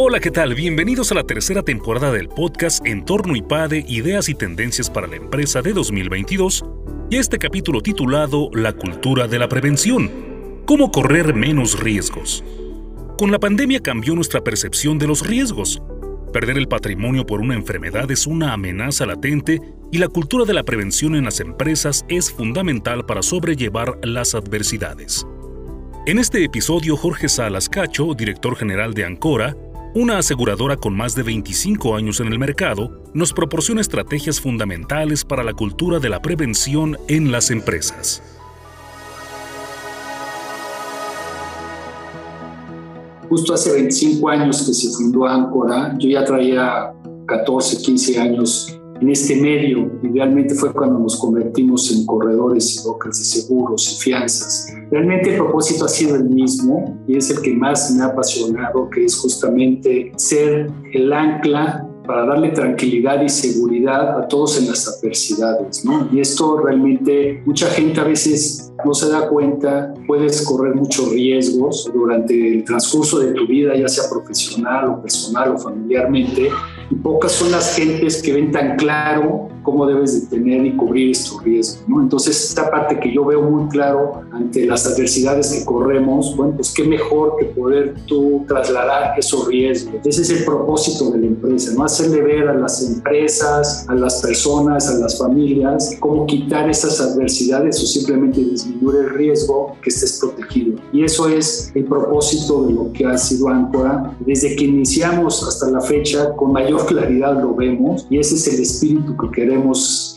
Hola, ¿qué tal? Bienvenidos a la tercera temporada del podcast Entorno IPADE, Ideas y Tendencias para la Empresa de 2022 y este capítulo titulado La cultura de la prevención. ¿Cómo correr menos riesgos? Con la pandemia cambió nuestra percepción de los riesgos. Perder el patrimonio por una enfermedad es una amenaza latente y la cultura de la prevención en las empresas es fundamental para sobrellevar las adversidades. En este episodio, Jorge Salas Cacho, director general de Ancora, una aseguradora con más de 25 años en el mercado nos proporciona estrategias fundamentales para la cultura de la prevención en las empresas. Justo hace 25 años que se fundó Ancora, yo ya traía 14, 15 años en este medio y realmente fue cuando nos convertimos en corredores y brokers de seguros y fianzas. Realmente el propósito ha sido el mismo y es el que más me ha apasionado, que es justamente ser el ancla para darle tranquilidad y seguridad a todos en las adversidades, ¿no? Y esto realmente mucha gente a veces no se da cuenta, puedes correr muchos riesgos durante el transcurso de tu vida, ya sea profesional o personal o familiarmente, y pocas son las gentes que ven tan claro cómo debes de tener y cubrir estos riesgos. ¿no? Entonces, esta parte que yo veo muy claro ante las adversidades que corremos, bueno, pues qué mejor que poder tú trasladar esos riesgos. Ese es el propósito de la empresa, ¿no? hacerle ver a las empresas, a las personas, a las familias, cómo quitar esas adversidades o simplemente disminuir el riesgo que estés protegido. Y eso es el propósito de lo que ha sido Áncora. Desde que iniciamos hasta la fecha, con mayor claridad lo vemos y ese es el espíritu que queremos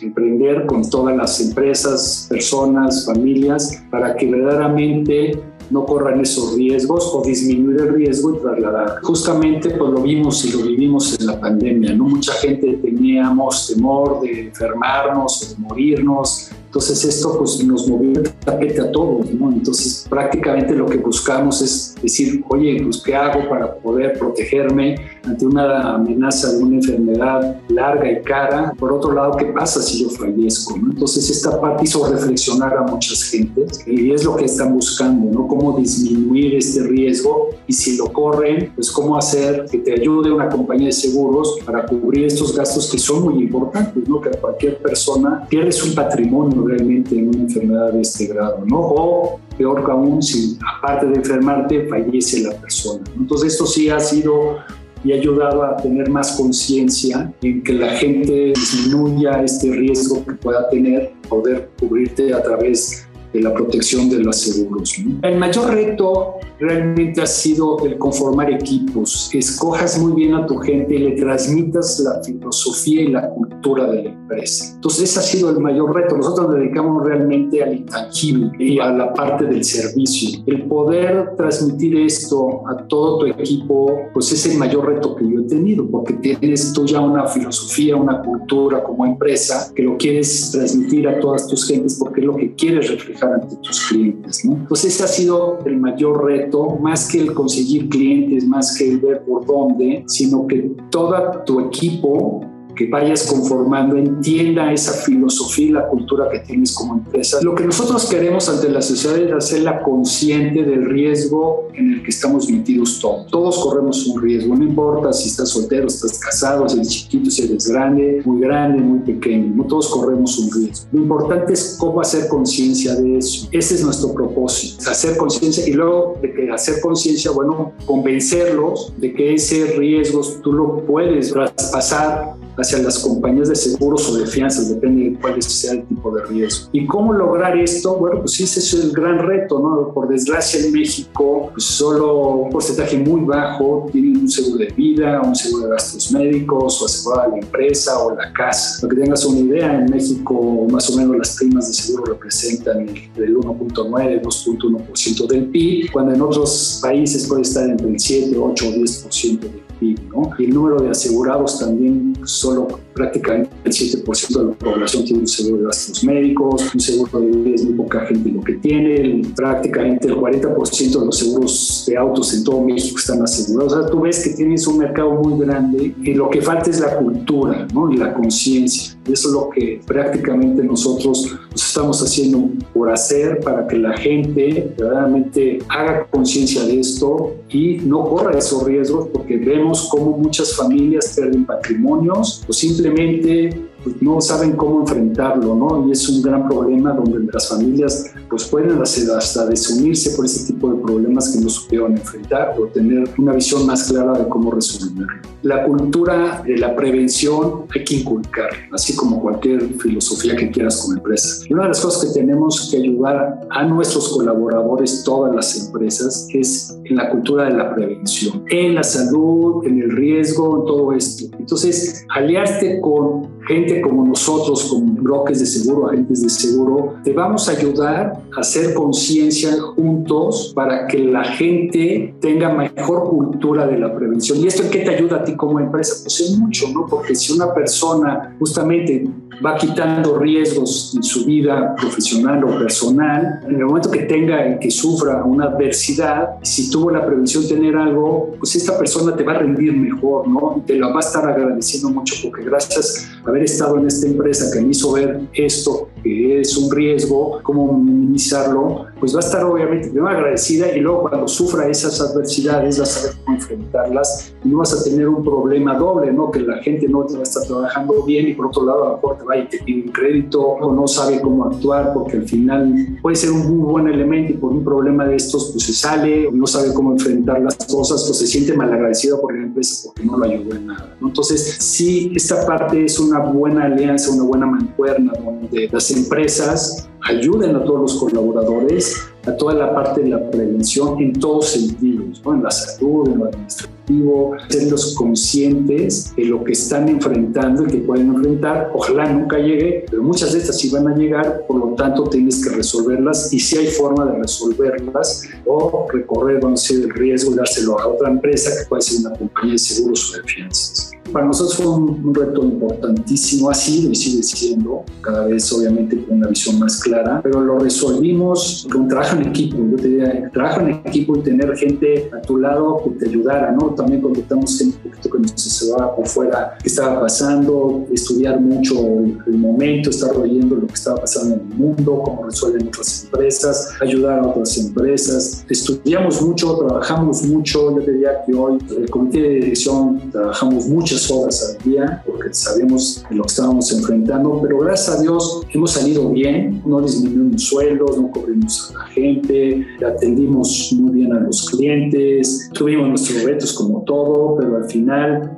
emprender con todas las empresas, personas, familias, para que verdaderamente no corran esos riesgos o disminuir el riesgo y trasladar. Justamente pues lo vimos y lo vivimos en la pandemia, ¿no? Mucha gente teníamos temor de enfermarnos de morirnos, entonces esto pues nos movió el tapete a todos, ¿no? Entonces prácticamente lo que buscamos es decir, oye, pues ¿qué hago para poder protegerme ante una amenaza de una enfermedad larga y cara? Por otro lado, ¿qué pasa si yo fallezco? ¿no? Entonces esta parte hizo reflexionar a muchas gentes y es lo que están buscando, ¿no? Cómo disminuir este riesgo y si lo corren, pues cómo hacer que te ayude una compañía de seguros para cubrir estos gastos que son muy importantes, ¿no? Que cualquier persona pierde su patrimonio realmente en una enfermedad de este grado, ¿no? O peor aún, si aparte de enfermarte, fallece la persona. Entonces esto sí ha sido y ha ayudado a tener más conciencia en que la gente disminuya este riesgo que pueda tener, poder cubrirte a través de la protección de los seguros. El mayor reto realmente ha sido el conformar equipos, escojas muy bien a tu gente y le transmitas la filosofía y la cultura de la empresa. Entonces ese ha sido el mayor reto. Nosotros nos dedicamos realmente al intangible y a la parte del servicio. El poder transmitir esto a todo tu equipo, pues es el mayor reto que yo he tenido, porque tienes tú ya una filosofía, una cultura como empresa que lo quieres transmitir a todas tus gentes porque es lo que quieres reflejar ante tus clientes. ¿no? Entonces ese ha sido el mayor reto más que el conseguir clientes, más que el ver por dónde, sino que todo tu equipo que vayas conformando entienda esa filosofía y la cultura que tienes como empresa. Lo que nosotros queremos ante la sociedad es hacerla consciente del riesgo en el que estamos metidos todos. Todos corremos un riesgo, no importa si estás soltero, estás casado, si eres chiquito, si eres grande, muy grande, muy pequeño, no todos corremos un riesgo. Lo importante es cómo hacer conciencia de eso. Ese es nuestro propósito, hacer conciencia y luego de que hacer conciencia, bueno, convencerlos de que ese riesgo tú lo puedes traspasar hacia las compañías de seguros o de fianzas, depende de cuál sea el tipo de riesgo. ¿Y cómo lograr esto? Bueno, pues ese es el gran reto, ¿no? Por desgracia en México, pues solo un porcentaje muy bajo tienen un seguro de vida, un seguro de gastos médicos o asegurada la empresa o la casa. Para que tengas una idea, en México más o menos las primas de seguro representan el 1.9, 2.1% del PIB, cuando en otros países puede estar entre el 7, 8 o 10% del PIB, ¿no? Y el número de asegurados también solo prácticamente el 7% de la población tiene un seguro de gastos médicos, un seguro de vida es muy poca gente lo que tiene, prácticamente el 40% de los seguros de autos en todo México están asegurados. O sea, tú ves que tienes un mercado muy grande y lo que falta es la cultura ¿no? y la conciencia. Eso es lo que prácticamente nosotros estamos haciendo por hacer para que la gente verdaderamente haga conciencia de esto y no corra esos riesgos porque vemos cómo muchas familias pierden patrimonios o simplemente pues, no saben cómo enfrentarlo, ¿no? Y es un gran problema donde las familias pues pueden hasta desunirse por ese tipo de problemas que no supieron enfrentar o tener una visión más clara de cómo resolverlo. La cultura de la prevención hay que inculcar, así como cualquier filosofía que quieras como empresa. Y una de las cosas que tenemos que ayudar a nuestros colaboradores, todas las empresas, es en la cultura de la prevención, en la salud, en el riesgo, en todo esto. Entonces, aliarte con gente como nosotros, como bloques de seguro, agentes de seguro, te vamos a ayudar a hacer conciencia juntos para que la gente tenga mejor cultura de la prevención. ¿Y esto en qué te ayuda a ti como empresa? Pues es mucho, ¿no? Porque si una persona justamente va quitando riesgos en su vida profesional o personal, en el momento que tenga y que sufra una adversidad, si tuvo la prevención tener algo, pues esta persona te va a rendir mejor, ¿no? Te lo va a estar agradeciendo mucho porque gracias haber estado en esta empresa que me hizo ver esto, que es un riesgo, cómo minimizarlo, pues va a estar obviamente muy agradecida y luego cuando sufra esas adversidades vas a saber cómo enfrentarlas y no vas a tener un problema doble, ¿no? Que la gente no te va a estar trabajando bien y por otro lado a lo mejor te va y te pide un crédito o no sabe cómo actuar porque al final puede ser un muy buen elemento y por un problema de estos pues se sale no sabe cómo enfrentar las cosas pues se siente mal agradecido por la empresa porque no lo ayudó en nada, ¿no? Entonces sí, esta parte es una buena alianza, una buena mancuerna donde las empresas ayuden a todos los colaboradores a toda la parte de la prevención en todos sentidos, ¿no? en la salud, en lo administrativo, serlos conscientes de lo que están enfrentando y que pueden enfrentar. Ojalá nunca llegue, pero muchas de estas sí van a llegar, por lo tanto tienes que resolverlas y si hay forma de resolverlas o recorrer, vamos a decir, el riesgo y dárselo a otra empresa que puede ser una compañía de seguros o de fianzas. Para nosotros fue un, reto importantísimo, ha sido y sigue siendo, cada vez obviamente con una visión más clara, pero lo resolvimos con trabajo en equipo. Yo te diría, trabajo en equipo y tener gente a tu lado que te ayudara, ¿no? También contactamos gente que nos asesoraba por fuera qué estaba pasando, estudiar mucho el, momento, estar oyendo lo que estaba pasando en el mundo, cómo resuelven otras empresas, ayudar a otras empresas. Estudiamos mucho, trabajamos mucho. Yo diría que hoy el comité de dirección trabajamos muchas horas al día porque sabemos lo que estábamos enfrentando, pero gracias a Dios hemos salido bien, no disminuimos sueldos, no cubrimos a la gente, atendimos muy bien a los clientes, tuvimos nuestros retos como todo, pero al final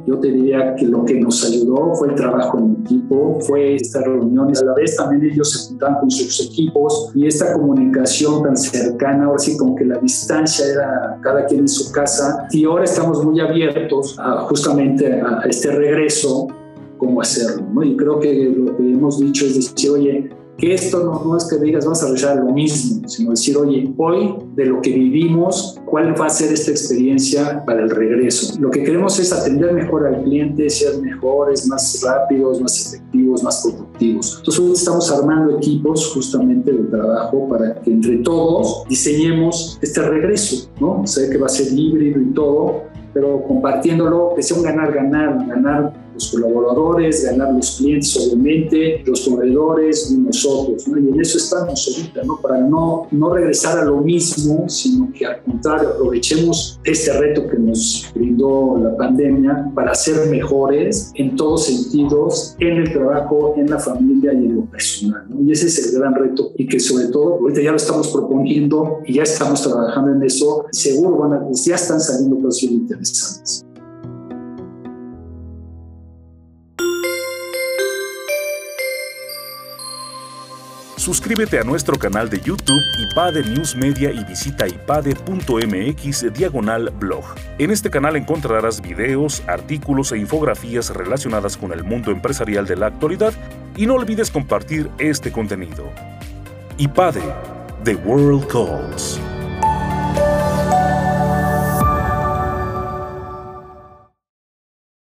yo te diría que lo que nos ayudó fue el trabajo en equipo, fue estas reuniones, a la vez también ellos se juntaban con sus equipos y esta comunicación tan cercana, ahora sí como que la distancia era cada quien en su casa y ahora estamos muy abiertos a justamente a este regreso, cómo hacerlo. ¿no? Y creo que lo que hemos dicho es decir, oye, que esto no, no, es que digas vamos a realizar lo mismo, sino decir, oye, hoy de lo que vivimos, ¿cuál va a ser esta experiencia para el regreso? Lo que queremos es atender mejor al cliente, ser mejores, más rápidos, más efectivos, más productivos. Entonces hoy estamos armando equipos justamente de trabajo para que entre todos diseñemos este regreso, ¿no? Sé que va a ser híbrido y todo, pero compartiéndolo, que sea un ganar-ganar, ganar los colaboradores, ganar los clientes, obviamente, los proveedores y nosotros, ¿no? Y en eso estamos ahorita, ¿no? Para no, no regresar a lo mismo, sino que al contrario, aprovechemos este reto que nos brindó la pandemia para ser mejores en todos sentidos, en el trabajo, en la familia y en lo personal, ¿no? Y ese es el gran reto y que sobre todo, ahorita ya lo estamos proponiendo y ya estamos trabajando en eso, seguro van a, ya están saliendo cosas interesantes. Suscríbete a nuestro canal de YouTube IPADE News Media y visita ipade.mx diagonal blog. En este canal encontrarás videos, artículos e infografías relacionadas con el mundo empresarial de la actualidad y no olvides compartir este contenido. IPADE, The World Calls.